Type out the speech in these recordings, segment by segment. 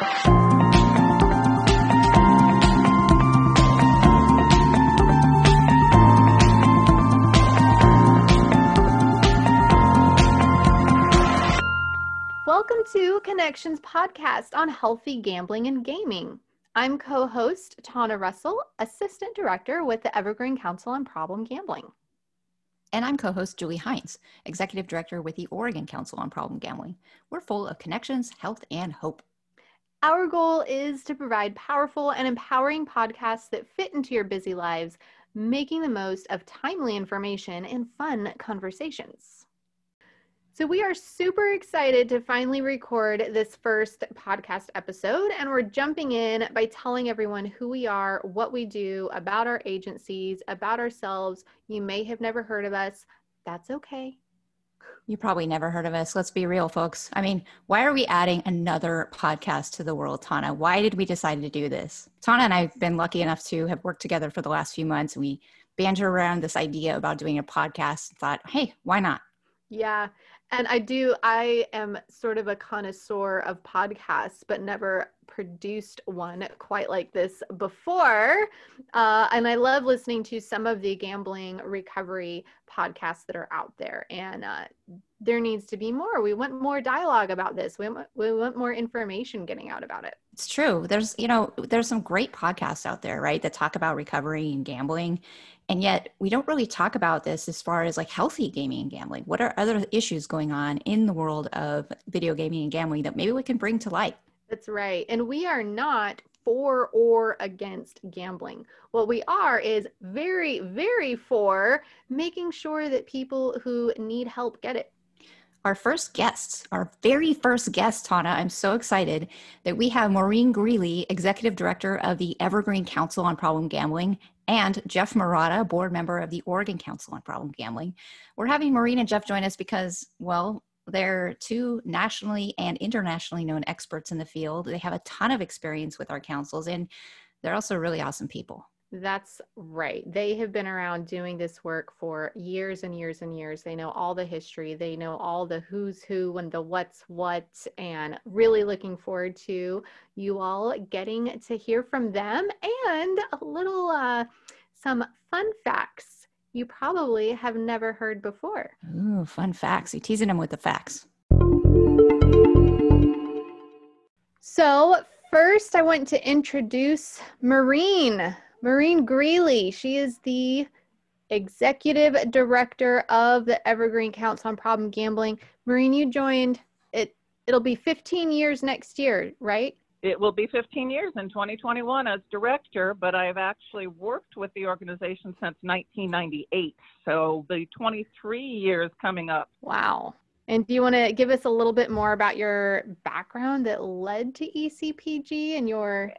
Welcome to Connections Podcast on healthy gambling and gaming. I'm co host Tana Russell, Assistant Director with the Evergreen Council on Problem Gambling. And I'm co host Julie Hynes, Executive Director with the Oregon Council on Problem Gambling. We're full of connections, health, and hope. Our goal is to provide powerful and empowering podcasts that fit into your busy lives, making the most of timely information and fun conversations. So, we are super excited to finally record this first podcast episode, and we're jumping in by telling everyone who we are, what we do, about our agencies, about ourselves. You may have never heard of us. That's okay. You probably never heard of us. Let's be real, folks. I mean, why are we adding another podcast to the world, Tana? Why did we decide to do this? Tana and I have been lucky enough to have worked together for the last few months. We banter around this idea about doing a podcast and thought, hey, why not? Yeah. And I do, I am sort of a connoisseur of podcasts, but never produced one quite like this before. Uh, and I love listening to some of the gambling recovery podcasts that are out there. And uh, there needs to be more. We want more dialogue about this. We want, we want more information getting out about it. It's true. There's, you know, there's some great podcasts out there, right, that talk about recovery and gambling. And yet we don't really talk about this as far as like healthy gaming and gambling. What are other issues going on in the world of video gaming and gambling that maybe we can bring to light? That's right. And we are not for or against gambling. What we are is very, very for making sure that people who need help get it our first guests, our very first guest, Tana. I'm so excited that we have Maureen Greeley, Executive Director of the Evergreen Council on Problem Gambling, and Jeff Marotta, board member of the Oregon Council on Problem Gambling. We're having Maureen and Jeff join us because, well, they're two nationally and internationally known experts in the field. They have a ton of experience with our councils, and they're also really awesome people. That's right. They have been around doing this work for years and years and years. They know all the history, they know all the who's who and the what's what, and really looking forward to you all getting to hear from them and a little, uh, some fun facts you probably have never heard before. Ooh, fun facts. You're teasing them with the facts. So, first, I want to introduce Maureen. Maureen Greeley. She is the executive director of the Evergreen Council on Problem Gambling. Maureen, you joined it. It'll be 15 years next year, right? It will be 15 years in 2021 as director, but I've actually worked with the organization since 1998. So the 23 years coming up. Wow. And do you want to give us a little bit more about your background that led to ECPG and your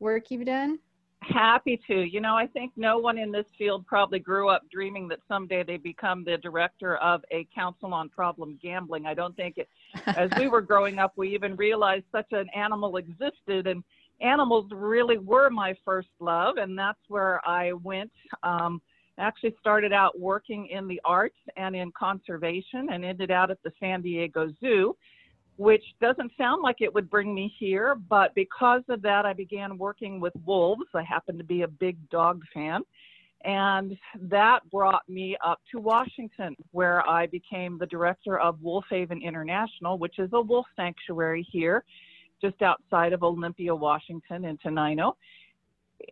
work you've done? Happy to. You know, I think no one in this field probably grew up dreaming that someday they become the director of a council on problem gambling. I don't think it, as we were growing up, we even realized such an animal existed, and animals really were my first love, and that's where I went. Um, actually started out working in the arts and in conservation and ended out at the San Diego Zoo which doesn't sound like it would bring me here, but because of that, I began working with wolves. I happen to be a big dog fan. And that brought me up to Washington, where I became the director of Wolf Haven International, which is a wolf sanctuary here, just outside of Olympia, Washington, in Tenino.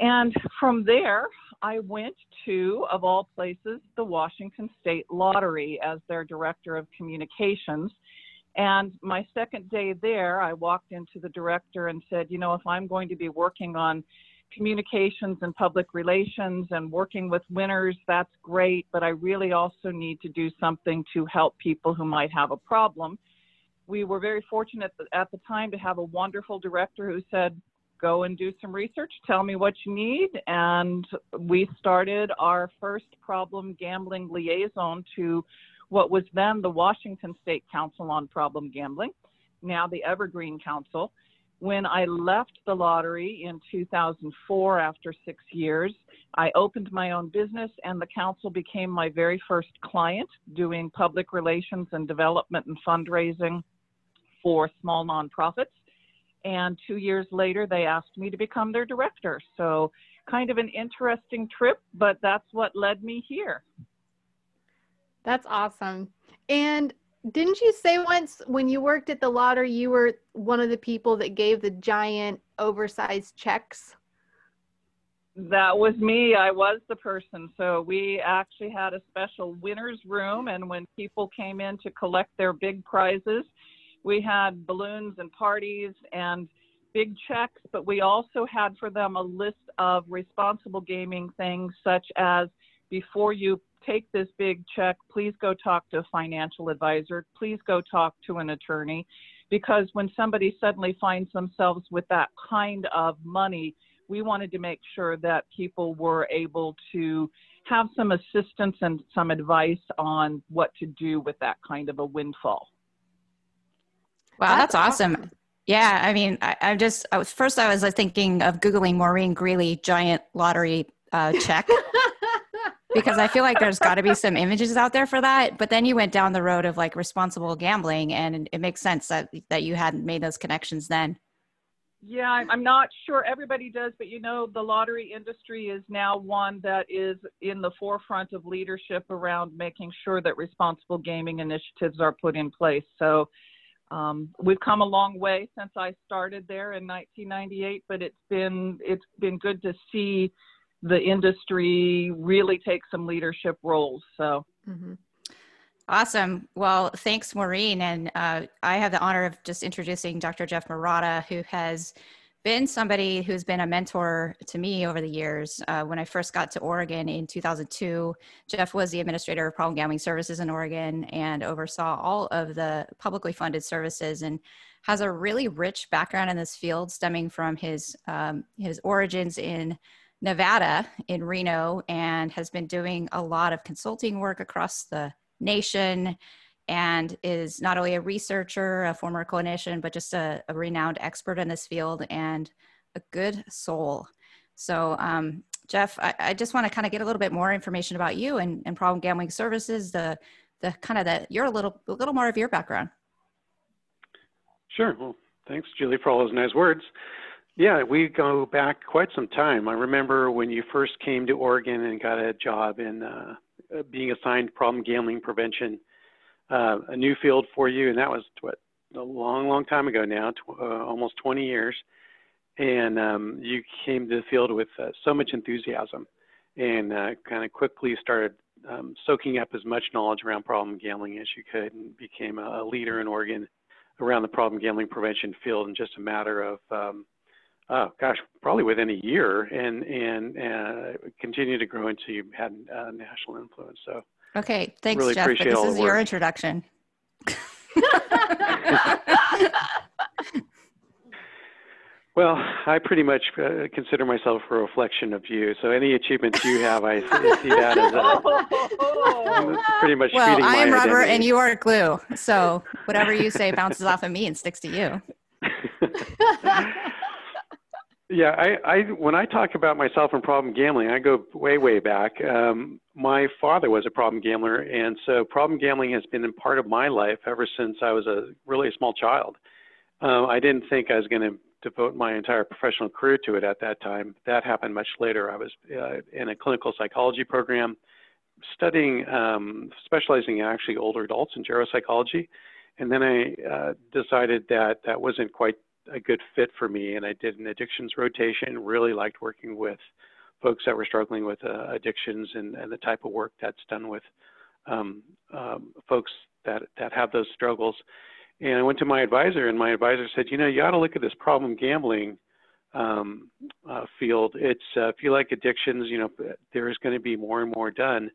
And from there, I went to, of all places, the Washington State Lottery as their director of communications. And my second day there, I walked into the director and said, you know, if I'm going to be working on communications and public relations and working with winners, that's great, but I really also need to do something to help people who might have a problem. We were very fortunate at the time to have a wonderful director who said, go and do some research, tell me what you need. And we started our first problem gambling liaison to what was then the Washington State Council on Problem Gambling, now the Evergreen Council. When I left the lottery in 2004 after six years, I opened my own business and the council became my very first client doing public relations and development and fundraising for small nonprofits. And two years later, they asked me to become their director. So, kind of an interesting trip, but that's what led me here. That's awesome. And didn't you say once when you worked at the lottery, you were one of the people that gave the giant oversized checks? That was me. I was the person. So we actually had a special winner's room, and when people came in to collect their big prizes, we had balloons and parties and big checks, but we also had for them a list of responsible gaming things such as before you take this big check, please go talk to a financial advisor, please go talk to an attorney, because when somebody suddenly finds themselves with that kind of money, we wanted to make sure that people were able to have some assistance and some advice on what to do with that kind of a windfall. Wow, that's, that's awesome. awesome. Yeah, I mean, I, I, just I was first I was thinking of googling Maureen Greeley giant lottery uh, check because I feel like there's got to be some images out there for that. But then you went down the road of like responsible gambling, and it makes sense that that you hadn't made those connections then. Yeah, I'm not sure everybody does, but you know, the lottery industry is now one that is in the forefront of leadership around making sure that responsible gaming initiatives are put in place. So um, we've come a long way since I started there in 1998, but it's been it's been good to see the industry really take some leadership roles. So. Mm-hmm. Awesome. Well, thanks, Maureen. And uh, I have the honor of just introducing Dr. Jeff Marotta, who has been somebody who's been a mentor to me over the years. Uh, when I first got to Oregon in 2002, Jeff was the administrator of problem gambling services in Oregon and oversaw all of the publicly funded services and has a really rich background in this field stemming from his um, his origins in Nevada in Reno and has been doing a lot of consulting work across the nation and is not only a researcher, a former clinician, but just a, a renowned expert in this field and a good soul. So, um, Jeff, I, I just want to kind of get a little bit more information about you and, and problem gambling services. The the kind of the you're a little a little more of your background. Sure. Well, thanks, Julie, for all those nice words. Yeah, we go back quite some time. I remember when you first came to Oregon and got a job in uh, uh, being assigned problem gambling prevention, uh, a new field for you, and that was what a long, long time ago now, tw- uh, almost 20 years. And um, you came to the field with uh, so much enthusiasm, and uh, kind of quickly started um, soaking up as much knowledge around problem gambling as you could, and became a, a leader in Oregon around the problem gambling prevention field in just a matter of um, oh gosh, probably within a year, and and uh, continue to grow until you had uh, national influence. So okay, thanks, really Jeff. But this is your introduction. well, I pretty much uh, consider myself a reflection of you. So any achievements you have, I see that as a, pretty much. Well, I am rubber identity. and you are glue. So whatever you say bounces off of me and sticks to you. Yeah, I, I when I talk about myself and problem gambling, I go way way back. Um, my father was a problem gambler, and so problem gambling has been a part of my life ever since I was a really small child. Um, I didn't think I was going to devote my entire professional career to it at that time. That happened much later. I was uh, in a clinical psychology program, studying, um, specializing in actually older adults in geropsychology, and then I uh, decided that that wasn't quite a good fit for me. And I did an addictions rotation. Really liked working with folks that were struggling with uh, addictions and, and, the type of work that's done with um, um, folks that that have those struggles. And I went to my advisor, and my advisor said, you know, you ought to look at this problem gambling um, uh, field. It's uh, if you like addictions, you know, there is going to be more and more done.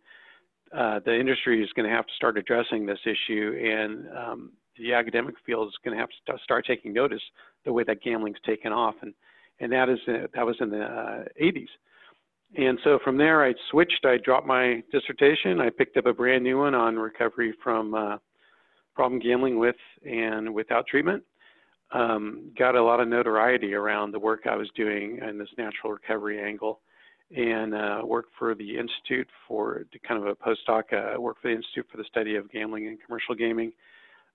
Uh, the industry is going to have to start addressing this issue, and um, the academic field is going to have to start taking notice the way that gambling's taken off, and and that is uh, that was in the uh, 80s. And so from there, I switched. I dropped my dissertation. I picked up a brand new one on recovery from uh, problem gambling with and without treatment. Um, got a lot of notoriety around the work I was doing in this natural recovery angle, and uh, worked for the Institute for kind of a postdoc. Uh, worked for the Institute for the Study of Gambling and Commercial Gaming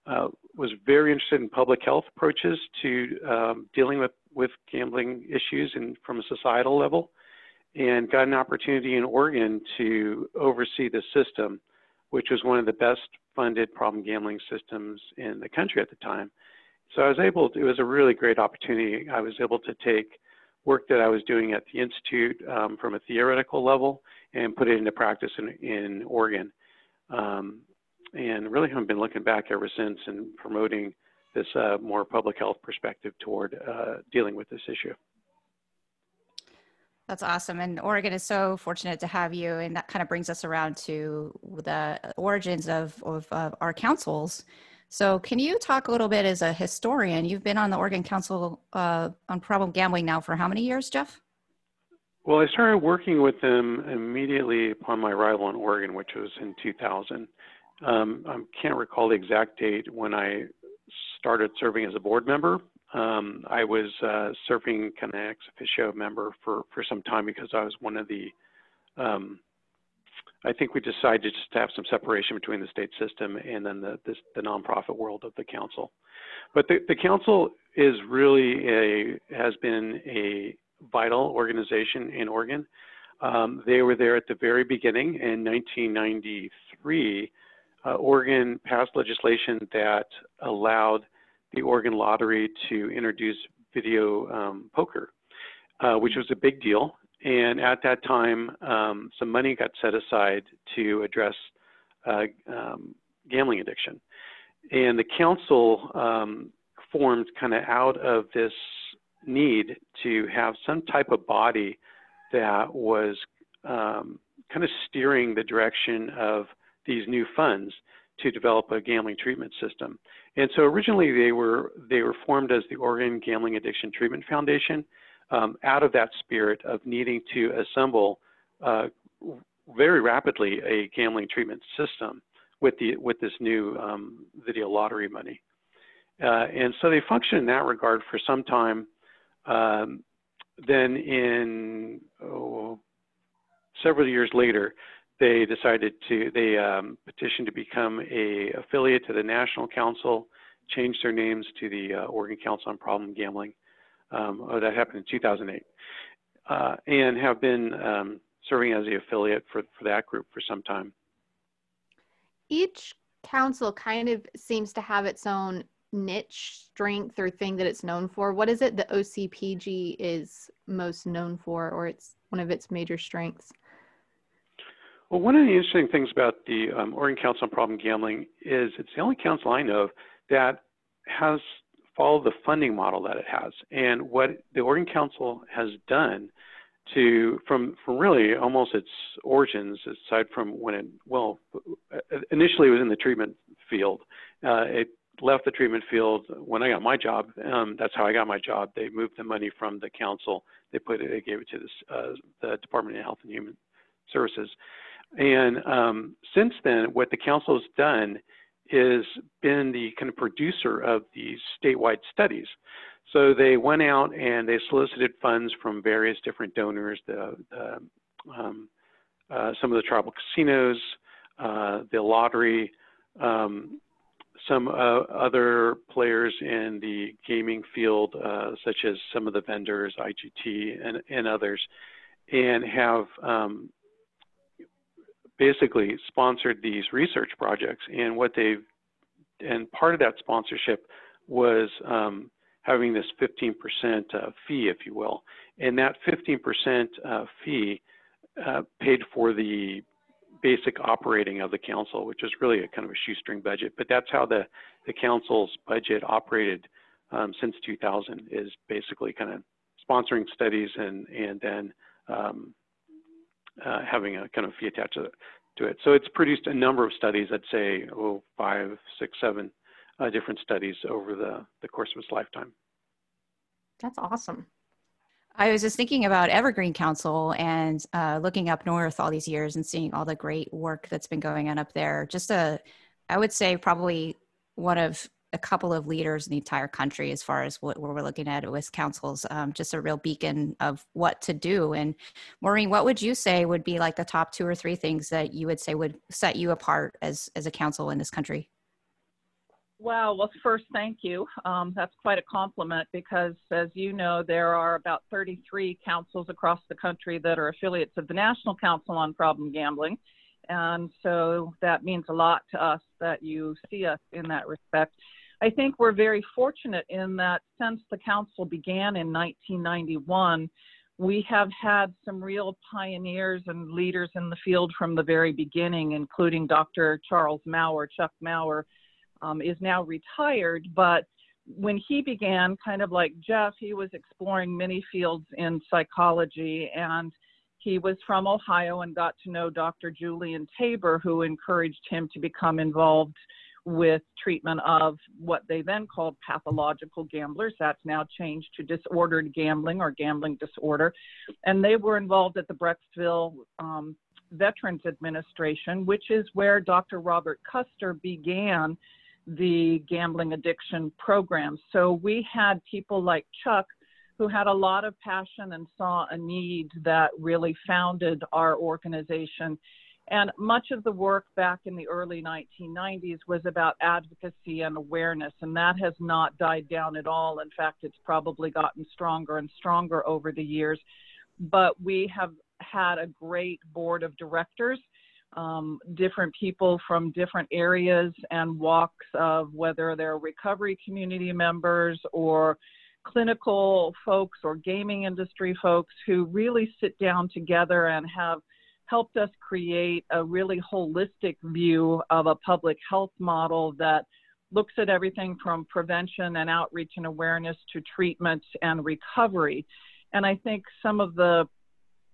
uh, was very interested in public health approaches to um, dealing with, with gambling issues and from a societal level, and got an opportunity in Oregon to oversee the system, which was one of the best funded problem gambling systems in the country at the time. So I was able to, it was a really great opportunity. I was able to take work that I was doing at the Institute um, from a theoretical level and put it into practice in, in Oregon. Um, and really haven't been looking back ever since and promoting this uh, more public health perspective toward uh, dealing with this issue. That's awesome. And Oregon is so fortunate to have you. And that kind of brings us around to the origins of, of, of our councils. So, can you talk a little bit as a historian? You've been on the Oregon Council uh, on Problem Gambling now for how many years, Jeff? Well, I started working with them immediately upon my arrival in Oregon, which was in 2000. Um, I can't recall the exact date when I started serving as a board member. Um, I was uh, serving kind of ex officio member for, for some time because I was one of the um, I think we decided just to have some separation between the state system and then the, this, the nonprofit world of the council. But the, the council is really a, has been a vital organization in Oregon. Um, they were there at the very beginning in 1993. Uh, Oregon passed legislation that allowed the Oregon Lottery to introduce video um, poker, uh, which was a big deal. And at that time, um, some money got set aside to address uh, um, gambling addiction. And the council um, formed kind of out of this need to have some type of body that was um, kind of steering the direction of these new funds to develop a gambling treatment system. And so originally they were they were formed as the Oregon Gambling Addiction Treatment Foundation, um, out of that spirit of needing to assemble uh, very rapidly a gambling treatment system with the with this new um, video lottery money. Uh, and so they functioned in that regard for some time. Um, then in oh, several years later, they decided to they um, petitioned to become a affiliate to the National Council, changed their names to the uh, Oregon Council on Problem Gambling, um, oh, that happened in 2008, uh, and have been um, serving as the affiliate for, for that group for some time. Each council kind of seems to have its own niche strength or thing that it's known for. What is it the OCPG is most known for, or it's one of its major strengths? Well, one of the interesting things about the um, Oregon Council on Problem Gambling is it's the only council I know that has followed the funding model that it has. And what the Oregon Council has done to, from, from really almost its origins, aside from when it, well, initially it was in the treatment field. Uh, it left the treatment field when I got my job. Um, that's how I got my job. They moved the money from the council. They put it, they gave it to this, uh, the Department of Health and Human Services. And um, since then, what the council has done is been the kind of producer of these statewide studies. So they went out and they solicited funds from various different donors, the, the um, uh, some of the tribal casinos, uh, the lottery, um, some uh, other players in the gaming field, uh, such as some of the vendors, IGT, and, and others, and have um, basically sponsored these research projects. And what they've, and part of that sponsorship was um, having this 15% uh, fee, if you will. And that 15% uh, fee uh, paid for the basic operating of the council, which is really a kind of a shoestring budget. But that's how the, the council's budget operated um, since 2000 is basically kind of sponsoring studies and, and then um, uh, having a kind of fee attached to, to it. So it's produced a number of studies, I'd say, oh, five, six, seven uh, different studies over the, the course of its lifetime. That's awesome. I was just thinking about Evergreen Council and uh, looking up north all these years and seeing all the great work that's been going on up there. Just a, I would say probably one of a couple of leaders in the entire country as far as what, we're looking at with councils, um, just a real beacon of what to do. And Maureen, what would you say would be like the top two or three things that you would say would set you apart as, as a council in this country? Wow. Well, first, thank you. Um, that's quite a compliment because, as you know, there are about 33 councils across the country that are affiliates of the National Council on Problem Gambling. And so that means a lot to us that you see us in that respect. I think we're very fortunate in that since the council began in 1991, we have had some real pioneers and leaders in the field from the very beginning, including Dr. Charles Maurer, Chuck Maurer, um, is now retired, but when he began, kind of like Jeff, he was exploring many fields in psychology and he was from Ohio and got to know Dr. Julian Taber, who encouraged him to become involved with treatment of what they then called pathological gamblers. That's now changed to disordered gambling or gambling disorder. And they were involved at the Brecksville um, Veterans Administration, which is where Dr. Robert Custer began the gambling addiction program. So we had people like Chuck who had a lot of passion and saw a need that really founded our organization. And much of the work back in the early 1990s was about advocacy and awareness, and that has not died down at all. In fact, it's probably gotten stronger and stronger over the years. But we have had a great board of directors um, different people from different areas and walks of whether they're recovery community members or clinical folks or gaming industry folks who really sit down together and have helped us create a really holistic view of a public health model that looks at everything from prevention and outreach and awareness to treatment and recovery. And I think some of the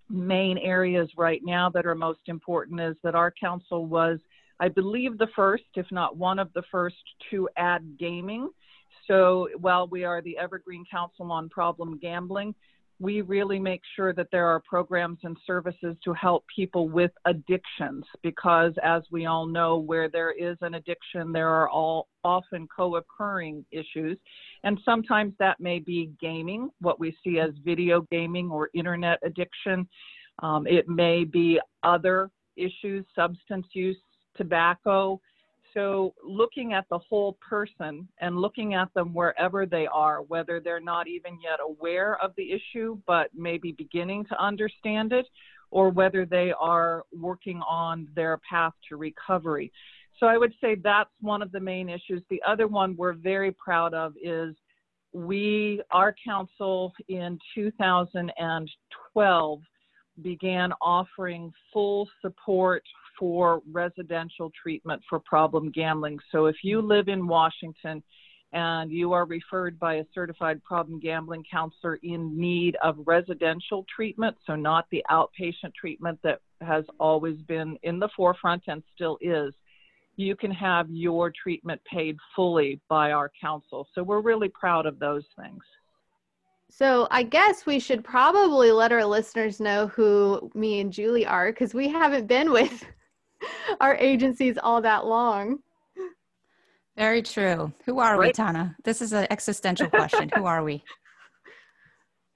main areas right now that are most important is that our council was, I believe, the first, if not one of the first, to add gaming. So while we are the Evergreen Council on Problem Gambling, we really make sure that there are programs and services to help people with addictions because as we all know where there is an addiction there are all often co-occurring issues. And sometimes that may be gaming what we see as video gaming or internet addiction. Um, it may be other issues substance use tobacco so looking at the whole person and looking at them wherever they are, whether they're not even yet aware of the issue, but maybe beginning to understand it, or whether they are working on their path to recovery. So I would say that's one of the main issues. The other one we're very proud of is we, our council in 2012 began offering full support for residential treatment for problem gambling. So if you mm-hmm. live in Washington and you are referred by a certified problem gambling counselor in need of residential treatment, so not the outpatient treatment that has always been in the forefront and still is, you can have your treatment paid fully by our council. So we're really proud of those things. So I guess we should probably let our listeners know who me and Julie are because we haven't been with our agencies all that long. Very true. Who are right. we, Tana? This is an existential question. Who are we?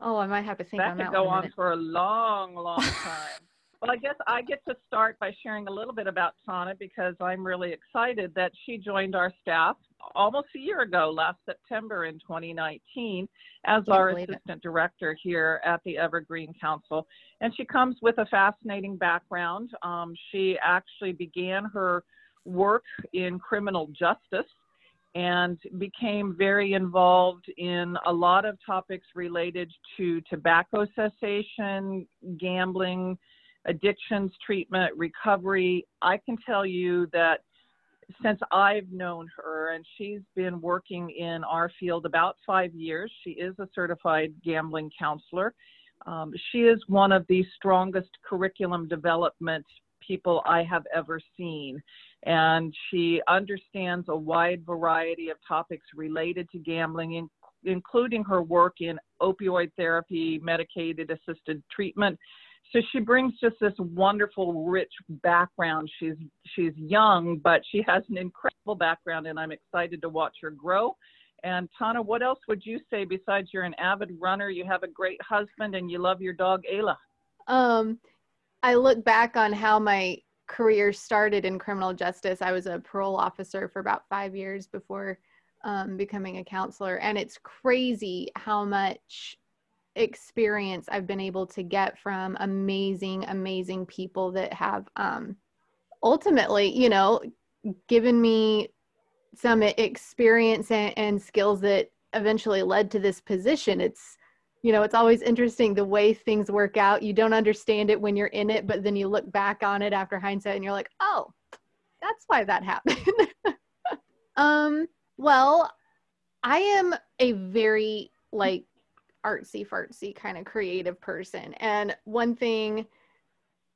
Oh, I might have to think that on that. could go on for a long, long time. well, I guess I get to start by sharing a little bit about Tana because I'm really excited that she joined our staff almost a year ago, last September in 2019, as our assistant it. director here at the Evergreen Council. And she comes with a fascinating background. Um, she actually began her work in criminal justice and became very involved in a lot of topics related to tobacco cessation, gambling, addictions treatment, recovery. I can tell you that since I've known her, and she's been working in our field about five years. She is a certified gambling counselor. Um, she is one of the strongest curriculum development people I have ever seen. And she understands a wide variety of topics related to gambling, in, including her work in opioid therapy, medicated assisted treatment, so she brings just this wonderful rich background she's she's young but she has an incredible background and i'm excited to watch her grow and tana what else would you say besides you're an avid runner you have a great husband and you love your dog ayla um i look back on how my career started in criminal justice. I was a parole officer for about five years before um, becoming a counselor. And it's crazy how much experience I've been able to get from amazing, amazing people that have um, ultimately, you know, given me some experience and, and skills that eventually led to this position. It's, you know, it's always interesting the way things work out. You don't understand it when you're in it, but then you look back on it after hindsight and you're like, oh, that's why that happened. um, well, I am a very like artsy fartsy kind of creative person. And one thing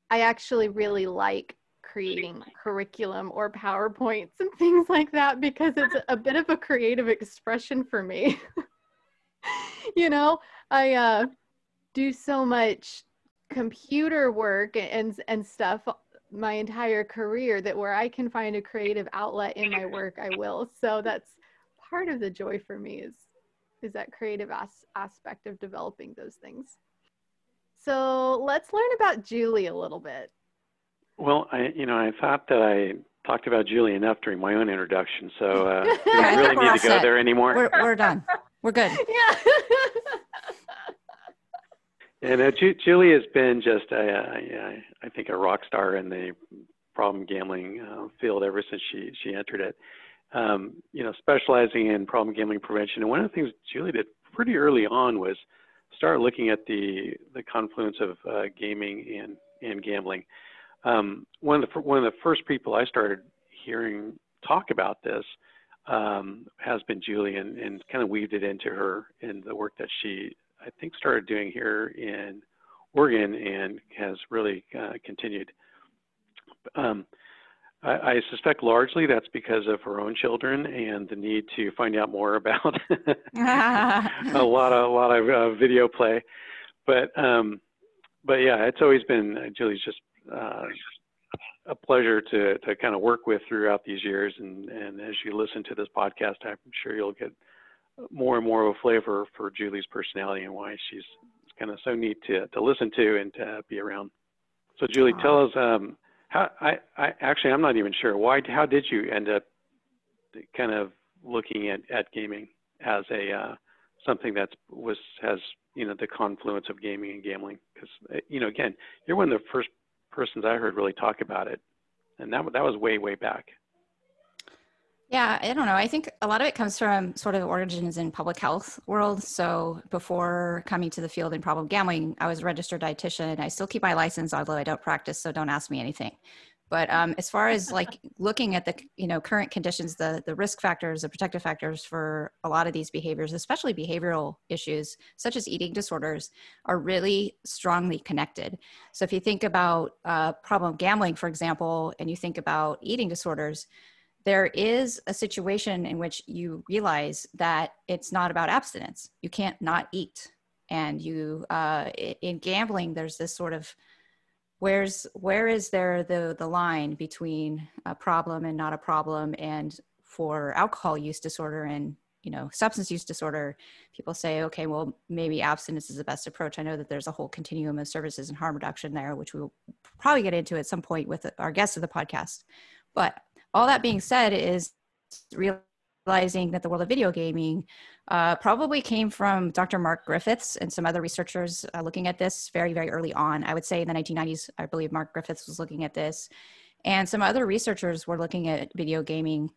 I actually really like creating curriculum or PowerPoints and things like that because it's a bit of a creative expression for me. you know, I uh, do so much computer work and and stuff my entire career that where I can find a creative outlet in my work, I will. So that's part of the joy for me is is that creative as- aspect of developing those things. So let's learn about Julie a little bit. Well, I you know I thought that I talked about Julie enough during my own introduction, so uh, do I really need to go set. there anymore? We're, we're done. We're good. Yeah. and uh, Ju- Julie has been just, a, I think, a rock star in the problem gambling uh, field ever since she she entered it. Um, you know, specializing in problem gambling prevention. And one of the things Julie did pretty early on was start looking at the the confluence of uh, gaming and and gambling. Um, one of the one of the first people I started hearing talk about this um, has been Julie, and, and kind of weaved it into her in the work that she I think started doing here in Oregon and has really uh, continued. Um, I, I, suspect largely that's because of her own children and the need to find out more about a lot of a lot of uh, video play. But um, but yeah, it's always been uh, Julie's just uh, a pleasure to to kind of work with throughout these years. And and as you listen to this podcast, I'm sure you'll get more and more of a flavor for Julie's personality and why she's kind of so neat to to listen to and to be around. So Julie, Aww. tell us um, how I, I actually I'm not even sure. Why how did you end up kind of looking at, at gaming as a uh, something that was has you know the confluence of gaming and gambling? Because uh, you know again you're one of the first persons I heard really talk about it, and that that was way way back. Yeah, I don't know. I think a lot of it comes from sort of origins in public health world. So before coming to the field in problem gambling, I was a registered dietitian. I still keep my license, although I don't practice, so don't ask me anything. But um, as far as like looking at the you know current conditions, the the risk factors, the protective factors for a lot of these behaviors, especially behavioral issues such as eating disorders, are really strongly connected. So if you think about uh, problem gambling, for example, and you think about eating disorders, there is a situation in which you realize that it's not about abstinence. You can't not eat, and you uh, in gambling, there's this sort of where's where is there the the line between a problem and not a problem? And for alcohol use disorder and you know substance use disorder people say okay well maybe abstinence is the best approach. I know that there's a whole continuum of services and harm reduction there which we'll probably get into at some point with our guests of the podcast. But all that being said is realizing that the world of video gaming uh, probably came from Dr. Mark Griffiths and some other researchers uh, looking at this very, very early on. I would say in the 1990s, I believe Mark Griffiths was looking at this. And some other researchers were looking at video gaming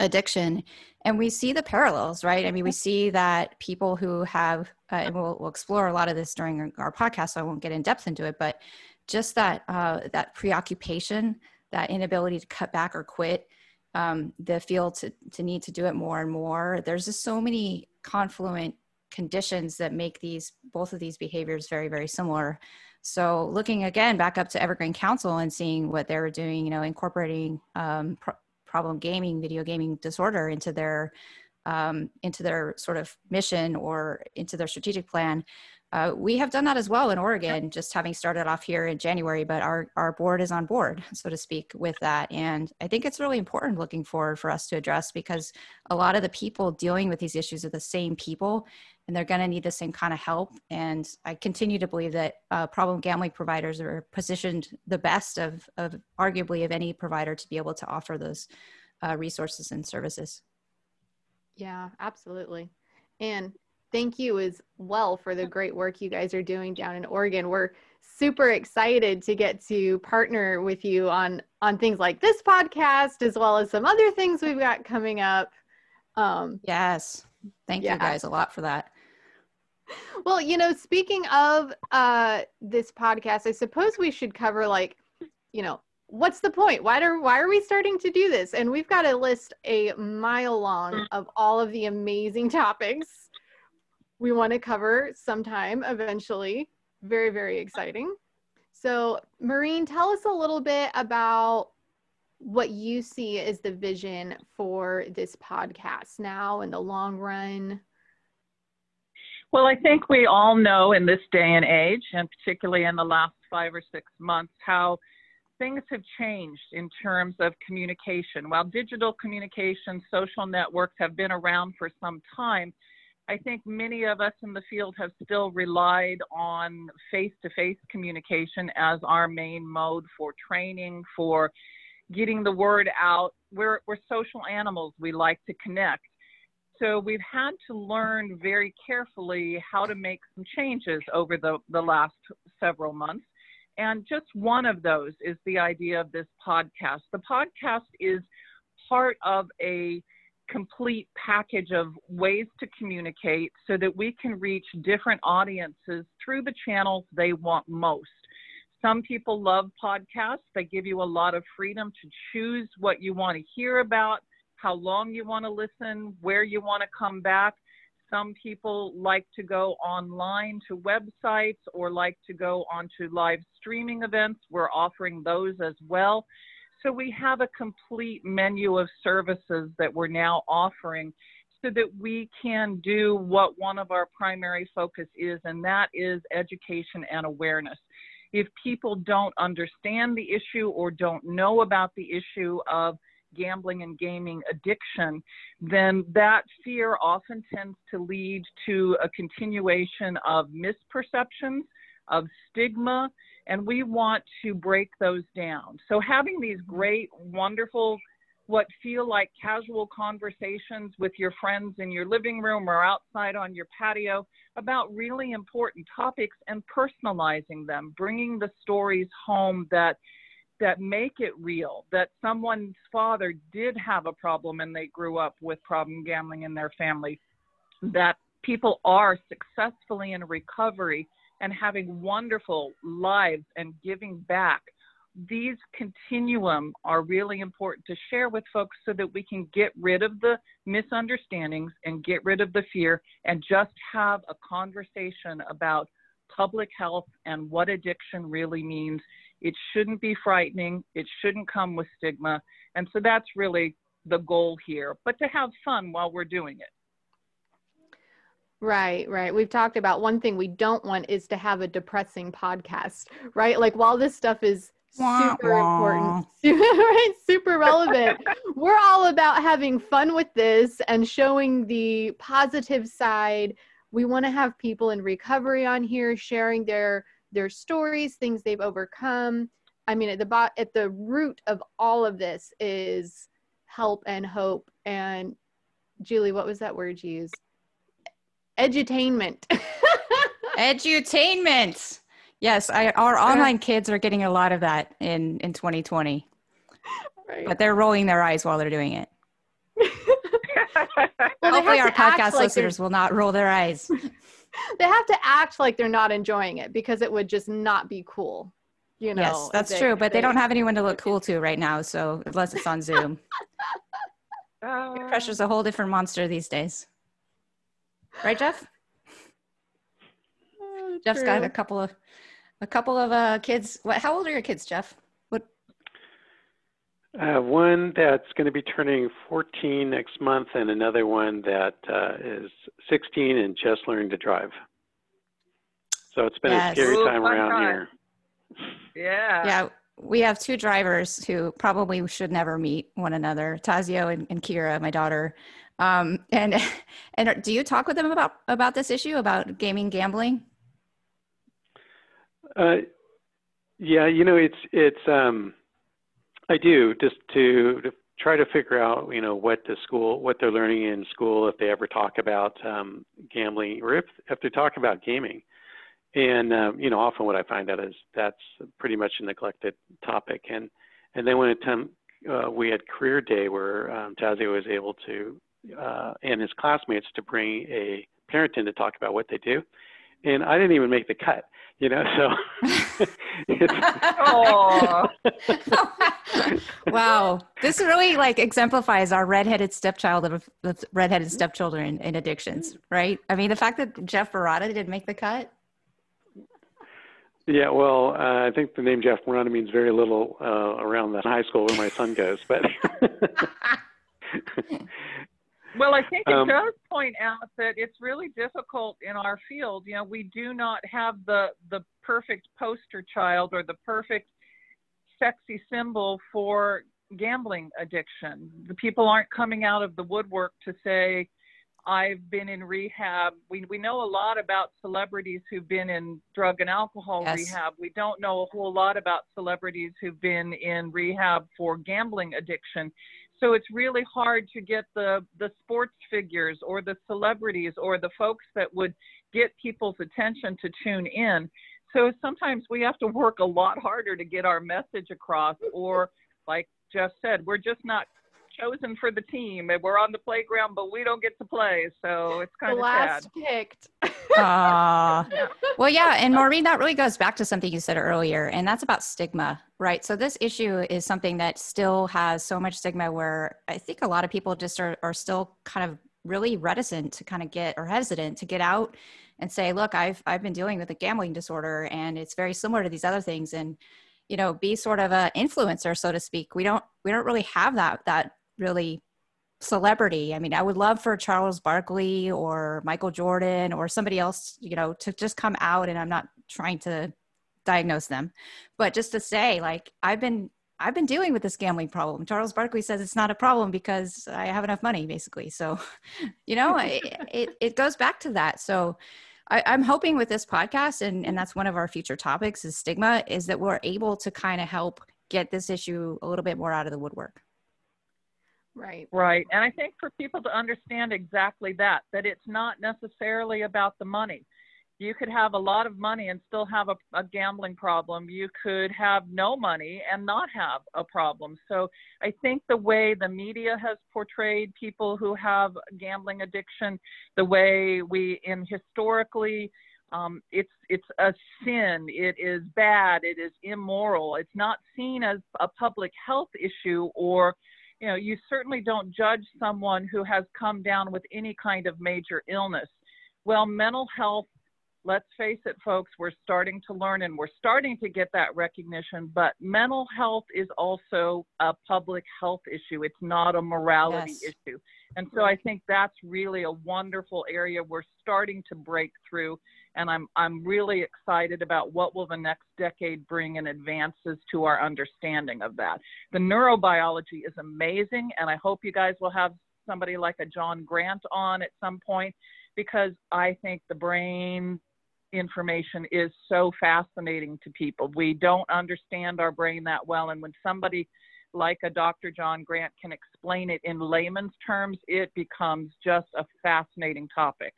addiction. And we see the parallels, right? I mean, we see that people who have, uh, and we'll, we'll, explore a lot of this during our podcast, so I won't get in depth into it, but just that, uh, that preoccupation, that inability to cut back or quit um, the field to, to need to do it more and more. There's just so many confluent conditions that make these both of these behaviors very very similar. So looking again back up to Evergreen Council and seeing what they were doing, you know, incorporating um, pro- problem gaming, video gaming disorder into their um, into their sort of mission or into their strategic plan. Uh, we have done that as well in Oregon, just having started off here in January, but our, our board is on board, so to speak, with that. And I think it's really important looking forward for us to address because a lot of the people dealing with these issues are the same people and they're going to need the same kind of help. And I continue to believe that uh, problem gambling providers are positioned the best of, of arguably of any provider to be able to offer those uh, resources and services. Yeah, absolutely. And thank you as well for the great work you guys are doing down in Oregon. We're super excited to get to partner with you on on things like this podcast as well as some other things we've got coming up. Um, yes, thank yeah. you guys a lot for that. Well, you know, speaking of uh, this podcast, I suppose we should cover like, you know, what's the point? Why are why are we starting to do this? And we've got a list a mile long of all of the amazing topics we want to cover sometime eventually. Very, very exciting. So, Maureen, tell us a little bit about what you see as the vision for this podcast now in the long run. Well, I think we all know in this day and age, and particularly in the last five or six months, how things have changed in terms of communication. While digital communication, social networks have been around for some time, I think many of us in the field have still relied on face to face communication as our main mode for training, for getting the word out. We're, we're social animals, we like to connect. So we've had to learn very carefully how to make some changes over the, the last several months. And just one of those is the idea of this podcast. The podcast is part of a complete package of ways to communicate so that we can reach different audiences through the channels they want most. Some people love podcasts. They give you a lot of freedom to choose what you want to hear about, how long you want to listen, where you want to come back. Some people like to go online to websites or like to go onto live streaming events. We're offering those as well. So we have a complete menu of services that we're now offering so that we can do what one of our primary focus is, and that is education and awareness. If people don't understand the issue or don't know about the issue of gambling and gaming addiction, then that fear often tends to lead to a continuation of misperceptions, of stigma, and we want to break those down. So having these great, wonderful, what feel like casual conversations with your friends in your living room or outside on your patio about really important topics and personalizing them, bringing the stories home that that make it real that someone's father did have a problem and they grew up with problem gambling in their family that people are successfully in recovery and having wonderful lives and giving back. These continuum are really important to share with folks so that we can get rid of the misunderstandings and get rid of the fear and just have a conversation about public health and what addiction really means. It shouldn't be frightening, it shouldn't come with stigma. And so that's really the goal here, but to have fun while we're doing it. Right, right. We've talked about one thing we don't want is to have a depressing podcast, right? Like while this stuff is super important, right? Super relevant. We're all about having fun with this and showing the positive side. We want to have people in recovery on here sharing their their stories, things they've overcome. I mean, at the bo- at the root of all of this is help and hope. And Julie, what was that word you used? Edutainment. edutainment. Yes, I, our online kids are getting a lot of that in in 2020. Right. But they're rolling their eyes while they're doing it. well, Hopefully, our podcast like listeners will not roll their eyes. they have to act like they're not enjoying it because it would just not be cool. You know. Yes, that's they, true. But they, they, don't have anyone to look cool to right now. So unless it's on Zoom, pressure's a whole different monster these days. Right, Jeff? Oh, Jeff's got a couple of a couple of uh, kids. What? How old are your kids, Jeff? What? Uh, one that's going to be turning 14 next month, and another one that uh, is 16 and just learned to drive. So it's been yes. a scary time around time. here. Yeah. Yeah. We have two drivers who probably should never meet one another, Tazio and, and Kira, my daughter. Um, and and do you talk with them about about this issue about gaming gambling? Uh, yeah, you know, it's it's um, I do just to, to try to figure out, you know, what the school, what they're learning in school, if they ever talk about um, gambling, or if if they talk about gaming. And um, you know, often what I find out is that's pretty much a neglected topic. And and then when it time uh, we had career day where um, was able to uh, and his classmates to bring a parent in to talk about what they do, and I didn't even make the cut you know so wow. This really like exemplifies our redheaded stepchild of, of redheaded stepchildren in addictions right? I mean the fact that jeff Marotta didn't make the cut? Yeah well uh, i think the name jeff Marotta means very little uh, around the high school where my son goes but well, I think it um, does point out that it's really difficult in our field. You know, we do not have the the perfect poster child or the perfect sexy symbol for gambling addiction. The people aren't coming out of the woodwork to say, I've been in rehab. We, we know a lot about celebrities who've been in drug and alcohol yes. rehab. We don't know a whole lot about celebrities who've been in rehab for gambling addiction. So it's really hard to get the the sports figures or the celebrities or the folks that would get people's attention to tune in. So sometimes we have to work a lot harder to get our message across or like Jeff said, we're just not chosen for the team and we're on the playground but we don't get to play so it's kind the of last sad. picked. Uh, well yeah and maureen that really goes back to something you said earlier and that's about stigma right? So this issue is something that still has so much stigma where i think a lot of people just are, are still kind of really reticent to kind of get or hesitant to get out and say look i've i've been dealing with a gambling disorder and it's very similar to these other things and you know be sort of an influencer so to speak. We don't we don't really have that that really celebrity. I mean, I would love for Charles Barkley or Michael Jordan or somebody else, you know, to just come out and I'm not trying to diagnose them, but just to say like I've been I've been dealing with this gambling problem. Charles Barkley says it's not a problem because I have enough money basically. So, you know, it, it, it goes back to that. So I, am hoping with this podcast, and, and that's one of our future topics is stigma, is that we're able to kind of help get this issue a little bit more out of the woodwork. Right. Right. And I think for people to understand exactly that, that it's not necessarily about the money. You could have a lot of money and still have a, a, gambling problem. You could have no money and not have a problem. So I think the way the media has portrayed people who have gambling addiction, the way we in historically um, it's it's a sin. It is bad. It is immoral. It's not seen as a public health issue or you know, you certainly don't judge someone who has come down with any kind of major illness. Well, mental health, let's face it, folks, we're starting to learn and we're starting to get that recognition, but mental health is also a public health issue. It's not a morality yes. issue. And so I think that's really a wonderful area we're starting to break through and I'm I'm really excited about what will the next decade bring in advances to our understanding of that. The neurobiology is amazing, and I hope you guys will have somebody like a Jon Grant on at some point because I think the brain information is so fascinating to people. We don't understand our brain that well, and when somebody like a Dr. Jon Grant can explain it in layman's terms, it becomes just a fascinating topic.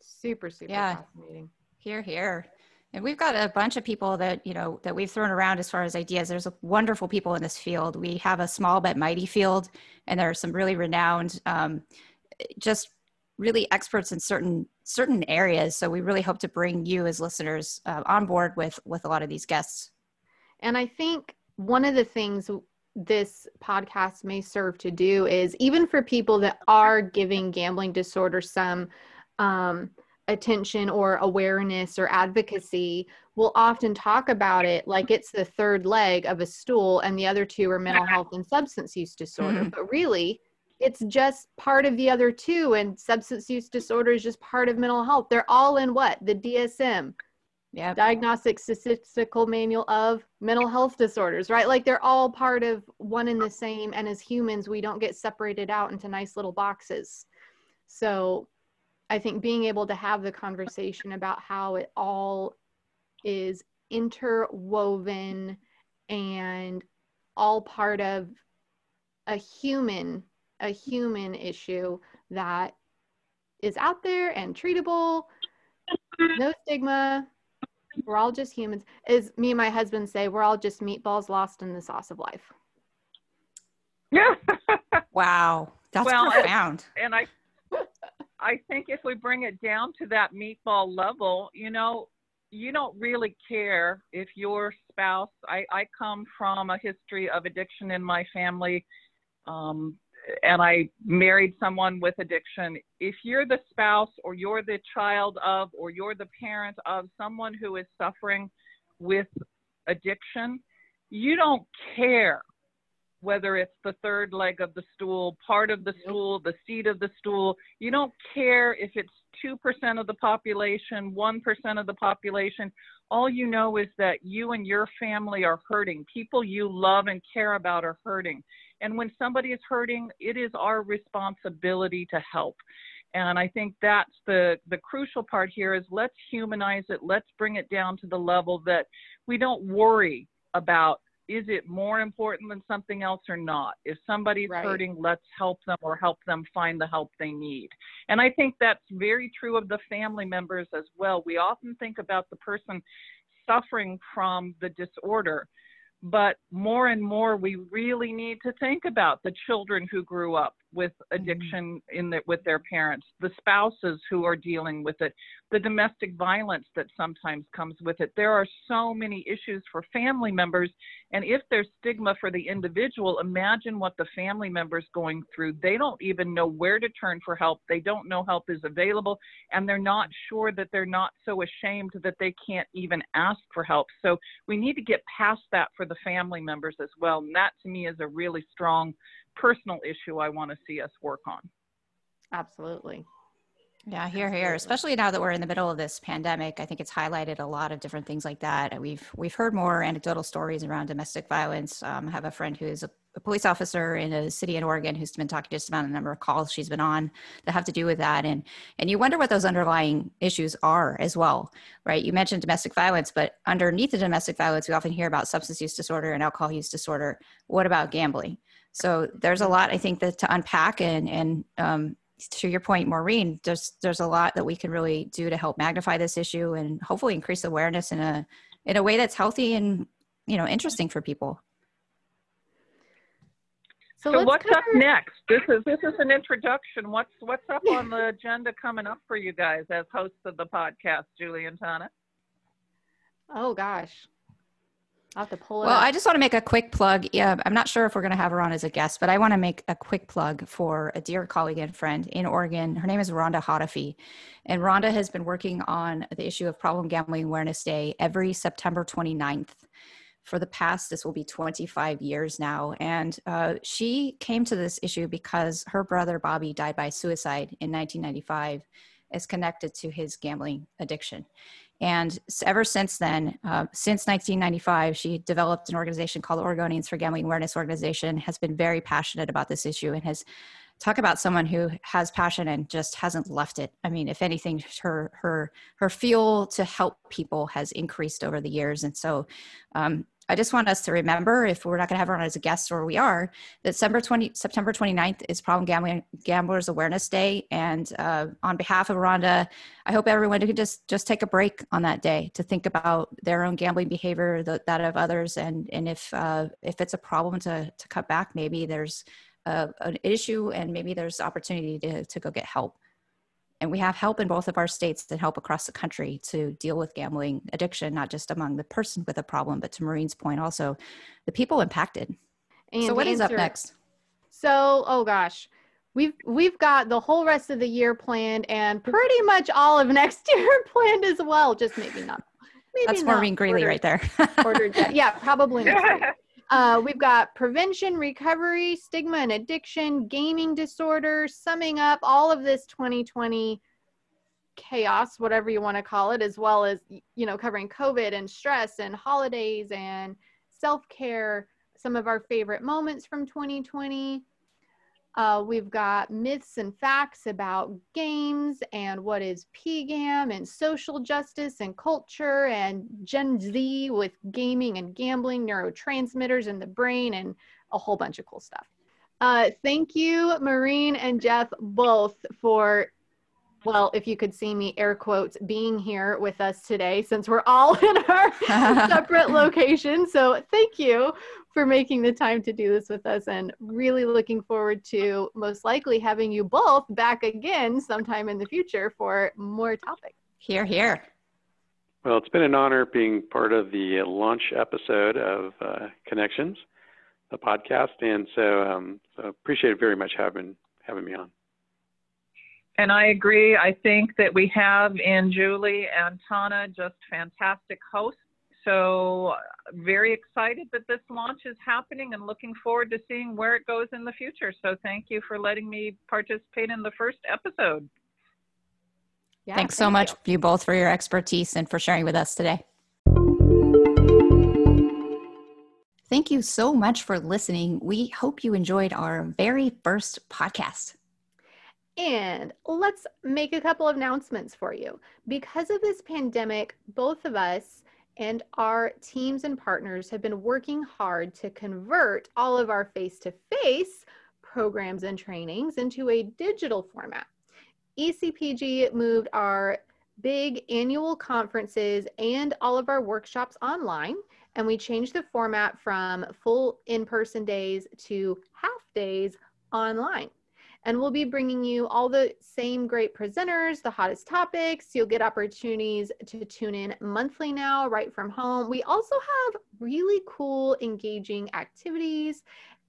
Super, super yeah. fascinating. Here, here. And we've got a bunch of people that, you know, that we've thrown around as far as ideas. There's wonderful people in this field. We have a small but mighty field, and there are some really renowned, um, just really experts in certain certain areas. So we really hope to bring you as listeners uh, on board with with a lot of these guests. And I think one of the things this podcast may serve to do is even for people that are giving gambling disorder some um, attention or awareness or advocacy will often talk about it like it's the third leg of a stool and the other two are mental health and substance use disorder. Mm-hmm. But really, it's just part of the other two, and substance use disorder is just part of mental health. They're all in what? The DSM. Yeah. Diagnostic Statistical Manual of Mental Health Disorders, right? Like they're all part of one and the same. And as humans, we don't get separated out into nice little boxes. So I think being able to have the conversation about how it all is interwoven and all part of a human a human issue that is out there and treatable. No stigma. We're all just humans. As me and my husband say we're all just meatballs lost in the sauce of life. Yeah wow. That's well, profound. and i i think if we bring it down to that meatball level you know you don't really care if your spouse i i come from a history of addiction in my family. Um and I married someone with addiction, if you're the spouse or you're the child of or you're the parent of someone who is suffering with addiction, you don't care whether it's the third leg of the stool, part of the stool, the seat of the stool. You don't care if it's 2% of the population, 1% of the population. All you know is that you and your family are hurting. People you love and care about are hurting. And when somebody is hurting, it is our responsibility to help. And I think that's the, the crucial part here is let's humanize it. Let's bring it down to the level that we don't worry about is it more important than something else or not? If somebody's right. hurting, let's help them or help them find the help they need. And I think that's very true of the family members as well. We often think about the person suffering from the disorder but more and more we really need to think about the children who grew up with mm-hmm. addiction in the, with their parents the spouses who are dealing with it the domestic violence that sometimes comes with it. There are so many issues for family members and if there's stigma for the individual imagine what the family members going through. They don't even know where to turn for help. They don't know help is available and they're not sure that they're not so ashamed that they can't even ask for help. So we need to get past that for the family members as well and that to me is a really strong personal issue I want to see us work on. Absolutely. Yeah, here, here. Especially now that we're in the middle of this pandemic, I think it's highlighted a lot of different things like that. We've we've heard more anecdotal stories around domestic violence. Um, I have a friend who is a, a, police officer in a city in Oregon who's been talking just about a number of calls she's been on that have to do with that, and and you wonder what those underlying issues are as well, right? You mentioned domestic violence, but underneath the domestic violence, we often hear about substance use disorder and alcohol use disorder. What about gambling? So there's a lot I think that to unpack and and um, to your point, Maureen, there's there's a lot that we can really do to help magnify this issue and hopefully increase awareness in a in a way that's healthy and you know interesting for people. So, so what's cover... up next? This is this is an introduction. What's what's up on the agenda coming up for you guys as hosts of the podcast, Julie and Tana? Oh gosh. I'll have to pull it. Well, up. I just want to make a quick plug. Yeah, I'm not sure if we're going to have her on as a guest, but I want to make a quick plug for a dear colleague and friend in Oregon. Her name is Rhonda Hodafi. And Rhonda has been working on the issue of Problem Gambling Awareness Day every September 29th. For the past, this will be 25 years now. And uh, she came to this issue because her brother Bobby died by suicide in 1995 as connected to his gambling addiction. And ever since then, uh, since 1995, she developed an organization called Oregonians for Gambling Awareness Organization, has been very passionate about this issue and has talk about someone who has passion and just hasn't left it. I mean, if anything, her her her fuel to help people has increased over the years, and so um, I just want us to remember, if we're not going to have her on as a guest, or we are, that September 20, September 29th is Problem Gambling Gamblers Awareness Day. And uh, on behalf of Rhonda, I hope everyone can just just take a break on that day to think about their own gambling behavior, the, that of others, and and if uh, if it's a problem to to cut back, maybe there's a, an issue, and maybe there's opportunity to to go get help and we have help in both of our states and help across the country to deal with gambling addiction not just among the person with a problem but to maureen's point also the people impacted and so what is up next so oh gosh we've we've got the whole rest of the year planned and pretty much all of next year planned as well. Just maybe not. Maybe That's not Maureen Greeley ordered- right there. ordered. Yeah, probably next. Uh, we've got prevention, recovery, stigma and addiction, gaming disorders, summing up all of this 2020 chaos, whatever you want to call it, as well as, you know, covering COVID and stress and holidays and self care, some of our favorite moments from 2020. Uh, we've got myths and facts about games and what is PGAM and social justice and culture and Gen Z with gaming and gambling, neurotransmitters in the brain, and a whole bunch of cool stuff. Uh, thank you, Maureen and Jeff, both for, well, if you could see me, air quotes, being here with us today since we're all in our separate locations. So thank you for making the time to do this with us and really looking forward to most likely having you both back again sometime in the future for more topics. here, here. Well, it's been an honor being part of the launch episode of uh, Connections, the podcast, and so um, so appreciate it very much having having me on. And I agree. I think that we have in Julie and Tana just fantastic hosts. So very excited that this launch is happening and looking forward to seeing where it goes in the future. So thank you for letting me participate in the first episode. Yeah, Thanks so thank much, you. you both, for your expertise and for sharing with us today. Thank you so much for listening. We hope you enjoyed our very first podcast. And let's make a couple of announcements for you. Because of this pandemic, both of us and our teams and partners have been working hard to convert all of our face to face programs and trainings into a digital format. ECPG moved our big annual conferences and all of our workshops online, and we changed the format from full in person days to half days online. And we'll be bringing you all the same great presenters, the hottest topics. You'll get opportunities to tune in monthly now, right from home. We also have really cool, engaging activities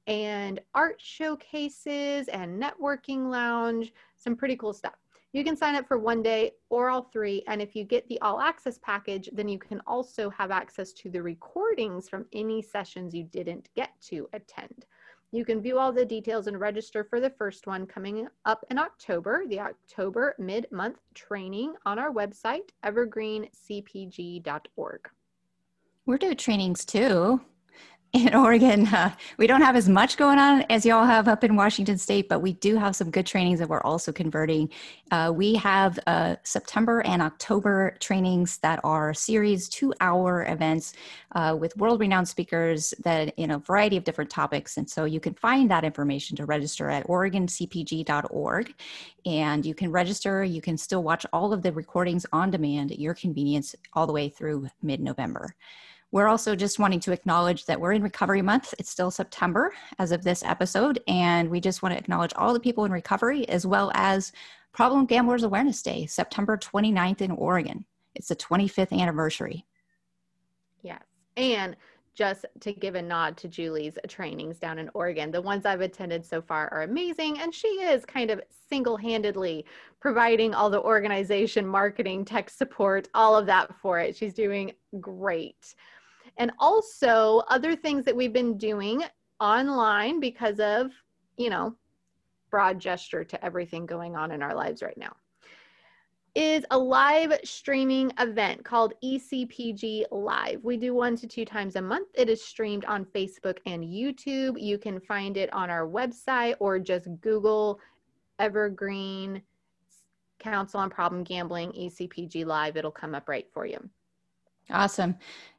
and art showcases and networking lounge, some pretty cool stuff. You can sign up for one day or all three. And if you get the all access package, then you can also have access to the recordings from any sessions you didn't get to attend. You can view all the details and register for the first one coming up in October, the October mid month training on our website, evergreencpg.org. We're doing trainings too in Oregon. Uh, we don't have as much going on as y'all have up in Washington State, but we do have some good trainings that we're also converting. Uh, we have uh, September and October trainings that are series two hour events uh, with world renowned speakers that in a variety of different topics. And so you can find that information to register at oregoncpg.org. And you can register, you can still watch all of the recordings on demand at your convenience all the way through mid November. We're also just wanting to acknowledge that we're in recovery month. It's still September as of this episode, and we just want to acknowledge all the people in recovery as well as Problem Gamblers Awareness Day, September 29th in Oregon. It's the 25th anniversary. Yes. And just to give a nod to Julie's trainings down in Oregon, the ones I've attended so far are amazing. And she is kind of single handedly providing all the organization, marketing, tech support, all of that for it. She's doing great. And also, other things that we've been doing online because of, you know, broad gesture to everything going on in our lives right now is a live streaming event called ECPG Live. We do one to two times a month. It is streamed on Facebook and YouTube. You can find it on our website or just Google Evergreen Council on Problem Gambling ECPG Live. It'll come up right for you. Awesome.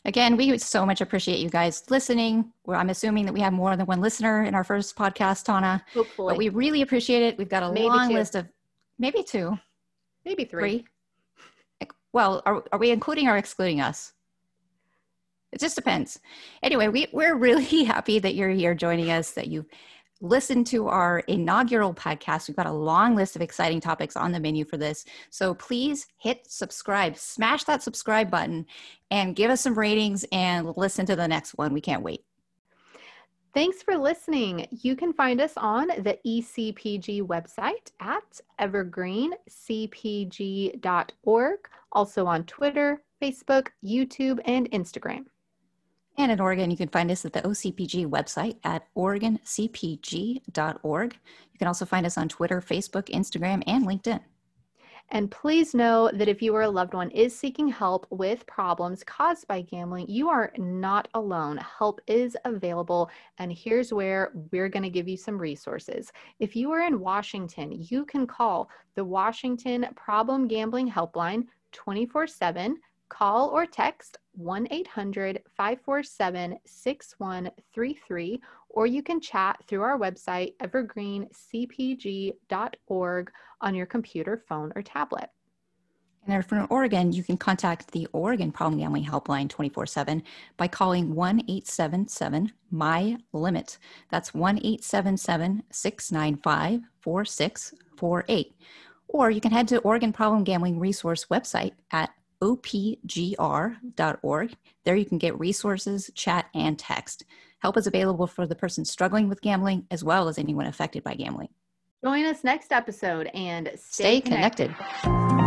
Again, we so much appreciate you guys listening. I'm assuming that we have more than one listener in our first podcast, Tana, Hopefully, but we really appreciate it. We've got a Maybe long two. list of maybe two, maybe three. three. Well, are, are we including or excluding us? It just depends. Anyway, we, we're really happy that you're here joining us, that you've listened to our inaugural podcast. We've got a long list of exciting topics on the menu for this. So please hit subscribe, smash that subscribe button, and give us some ratings and listen to the next one. We can't wait. Thanks for listening. You can find us on the ECPG website at evergreencpg.org, also on Twitter, Facebook, YouTube, and Instagram. And in Oregon, you can find us at the OCPG website at oregoncpg.org. You can also find us on Twitter, Facebook, Instagram, and LinkedIn. And please know that if you or a loved one is seeking help with problems caused by gambling, you are not alone. Help is available. And here's where we're going to give you some resources. If you are in Washington, you can call the Washington Problem Gambling Helpline 24 7 call or text 1 800 547 6133, or you can chat through our website, evergreencpg.org, on your computer, phone, or tablet. And if in Oregon, you can contact the Oregon Problem Gambling Helpline 24 7 by calling 1 877 MY LIMIT. That's 1 877 695 4648. Or you can head to Oregon Problem Gambling Resource website at opgr.org. There you can get resources, chat, and text. Help is available for the person struggling with gambling as well as anyone affected by gambling. Join us next episode and stay, stay connected. connected.